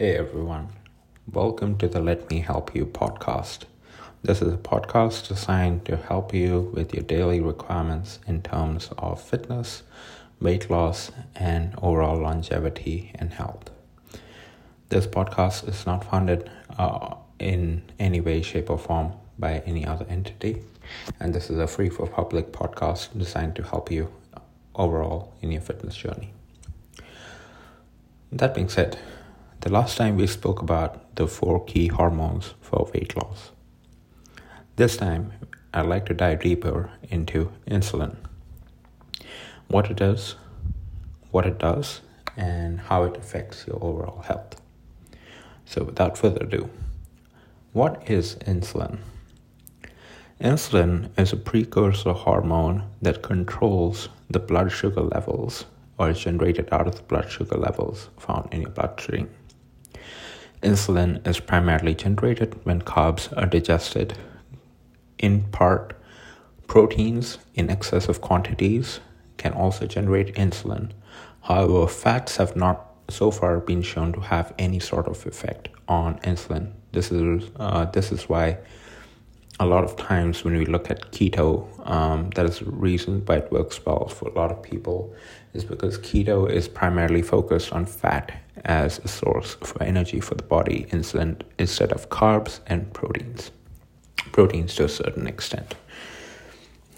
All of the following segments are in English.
Hey everyone, welcome to the Let Me Help You podcast. This is a podcast designed to help you with your daily requirements in terms of fitness, weight loss, and overall longevity and health. This podcast is not funded uh, in any way, shape, or form by any other entity, and this is a free for public podcast designed to help you overall in your fitness journey. That being said, the last time we spoke about the four key hormones for weight loss. This time, I'd like to dive deeper into insulin. What it is, what it does, and how it affects your overall health. So, without further ado, what is insulin? Insulin is a precursor hormone that controls the blood sugar levels or is generated out of the blood sugar levels found in your bloodstream. Insulin is primarily generated when carbs are digested. In part, proteins in excessive quantities can also generate insulin. However, fats have not so far been shown to have any sort of effect on insulin. This is uh, this is why a lot of times when we look at keto, um, that is the reason why it works well for a lot of people, is because keto is primarily focused on fat as a source for energy for the body instead, instead of carbs and proteins. Proteins to a certain extent.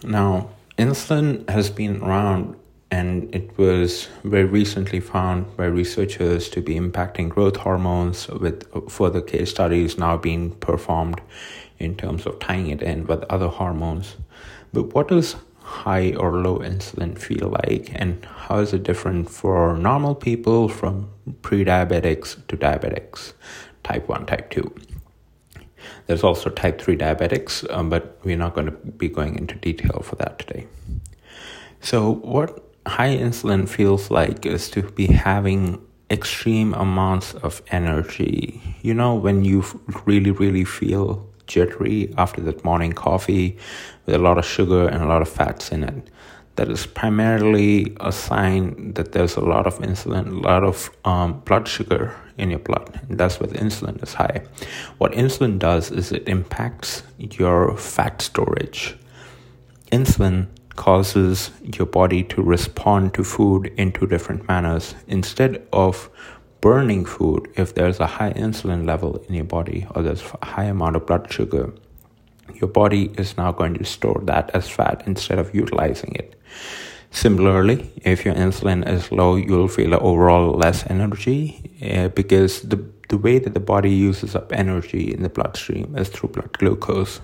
Now, insulin has been around and it was very recently found by researchers to be impacting growth hormones with further case studies now being performed in terms of tying it in with other hormones. But what does high or low insulin feel like, and how is it different for normal people from pre diabetics to diabetics, type 1, type 2? There's also type 3 diabetics, um, but we're not going to be going into detail for that today. So, what high insulin feels like is to be having extreme amounts of energy. You know, when you really, really feel jittery after that morning coffee with a lot of sugar and a lot of fats in it. That is primarily a sign that there's a lot of insulin, a lot of um, blood sugar in your blood. And that's what insulin is high. What insulin does is it impacts your fat storage. Insulin causes your body to respond to food in two different manners. Instead of burning food, if there's a high insulin level in your body or there's a high amount of blood sugar, your body is now going to store that as fat instead of utilizing it. Similarly, if your insulin is low, you'll feel overall less energy uh, because the, the way that the body uses up energy in the bloodstream is through blood glucose.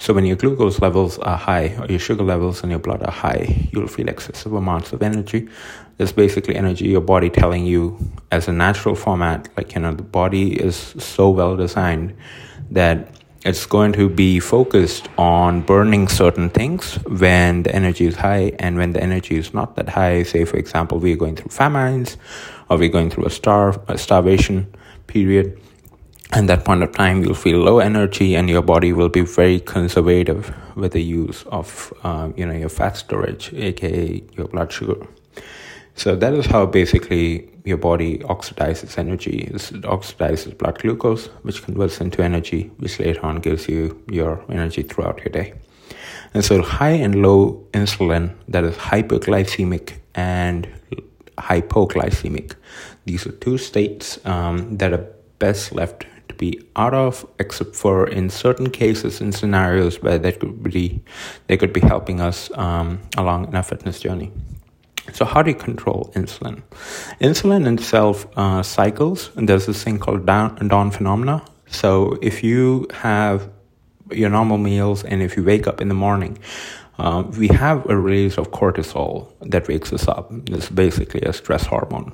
So when your glucose levels are high or your sugar levels in your blood are high, you'll feel excessive amounts of energy. There's basically energy your body telling you as a natural format, like you know, the body is so well designed that it's going to be focused on burning certain things when the energy is high and when the energy is not that high say for example we're going through famines or we're going through a starve a starvation period at that point of time you'll feel low energy and your body will be very conservative with the use of um, you know your fat storage aka your blood sugar. So that is how basically your body oxidizes energy. It oxidizes blood glucose which converts into energy which later on gives you your energy throughout your day. And so high and low insulin that is hyperglycemic and hypoglycemic these are two states um, that are best left be out of, except for in certain cases and scenarios where they could be they could be helping us um, along in our fitness journey. So, how do you control insulin? Insulin itself uh, cycles, and there's this thing called dawn, dawn phenomena. So, if you have your normal meals and if you wake up in the morning, uh, we have a release of cortisol that wakes us up. It's basically a stress hormone.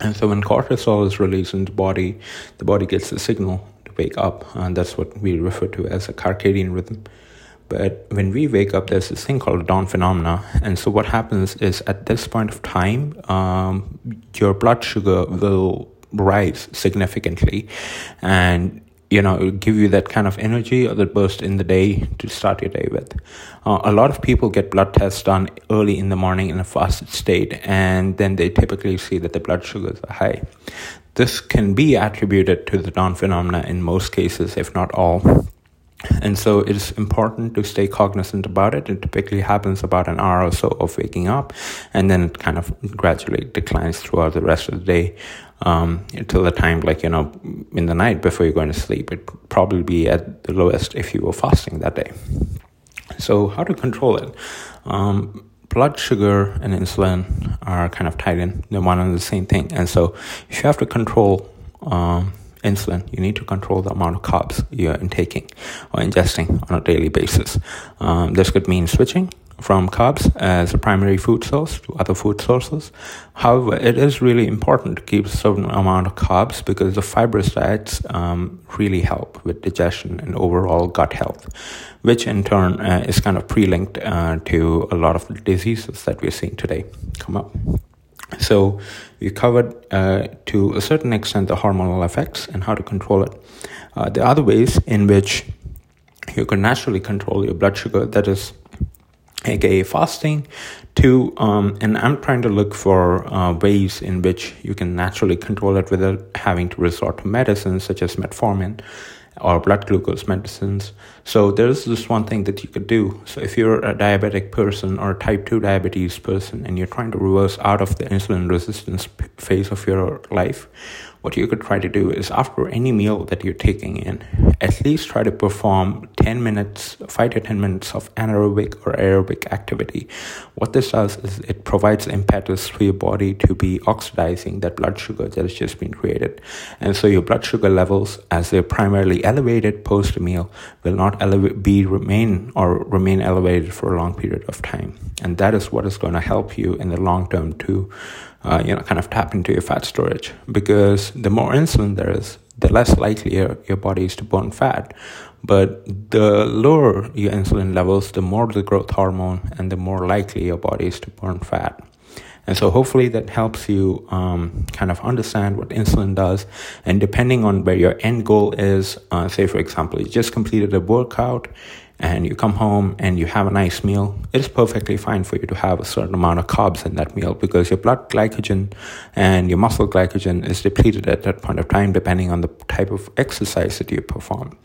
And so when cortisol is released in the body, the body gets a signal to wake up, and that's what we refer to as a circadian rhythm. But when we wake up, there's this thing called dawn phenomena. And so what happens is at this point of time, um, your blood sugar will rise significantly, and you know give you that kind of energy or that burst in the day to start your day with. Uh, a lot of people get blood tests done early in the morning in a fasted state, and then they typically see that the blood sugars are high. This can be attributed to the dawn phenomena in most cases, if not all. And so it is important to stay cognizant about it. It typically happens about an hour or so of waking up, and then it kind of gradually declines throughout the rest of the day um, until the time, like, you know, in the night before you're going to sleep. It probably be at the lowest if you were fasting that day. So, how to control it? Um, blood sugar and insulin are kind of tied in, they're one and the same thing. And so, if you have to control, um, insulin, you need to control the amount of carbs you're intaking or ingesting on a daily basis. Um, this could mean switching from carbs as a primary food source to other food sources. However, it is really important to keep a certain amount of carbs because the fibrous diets um, really help with digestion and overall gut health, which in turn uh, is kind of pre-linked uh, to a lot of diseases that we're seeing today come up. So we covered uh, to a certain extent the hormonal effects and how to control it. Uh, the other ways in which you can naturally control your blood sugar, that is, aka fasting, to um, and I'm trying to look for uh, ways in which you can naturally control it without having to resort to medicines such as metformin or blood glucose medicines. So there's this one thing that you could do. So if you're a diabetic person or a type 2 diabetes person and you're trying to reverse out of the insulin resistance phase of your life, what you could try to do is after any meal that you're taking in, at least try to perform 10 minutes, 5 to 10 minutes of anaerobic or aerobic activity. What this does is it provides impetus for your body to be oxidizing that blood sugar that has just been created. And so your blood sugar levels, as they're primarily elevated post meal, will not be remain or remain elevated for a long period of time. And that is what is going to help you in the long term to uh, you know, kind of tap into your fat storage because the more insulin there is, the less likely your, your body is to burn fat. But the lower your insulin levels, the more the growth hormone and the more likely your body is to burn fat. And so hopefully that helps you um, kind of understand what insulin does. And depending on where your end goal is, uh, say for example, you just completed a workout and you come home and you have a nice meal, it is perfectly fine for you to have a certain amount of carbs in that meal because your blood glycogen and your muscle glycogen is depleted at that point of time depending on the type of exercise that you perform.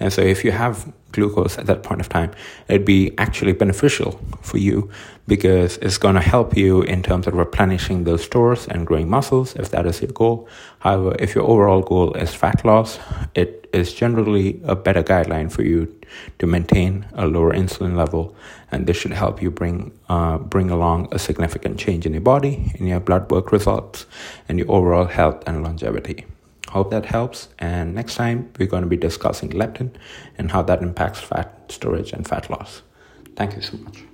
And so if you have glucose at that point of time, it'd be actually beneficial for you because it's going to help you in terms of replenishing those stores and growing muscles if that is your goal. However, if your overall goal is fat loss, it is generally a better guideline for you to maintain a lower insulin level, and this should help you bring uh, bring along a significant change in your body, in your blood work results, and your overall health and longevity. Hope that helps. And next time, we're going to be discussing leptin and how that impacts fat storage and fat loss. Thank you so much.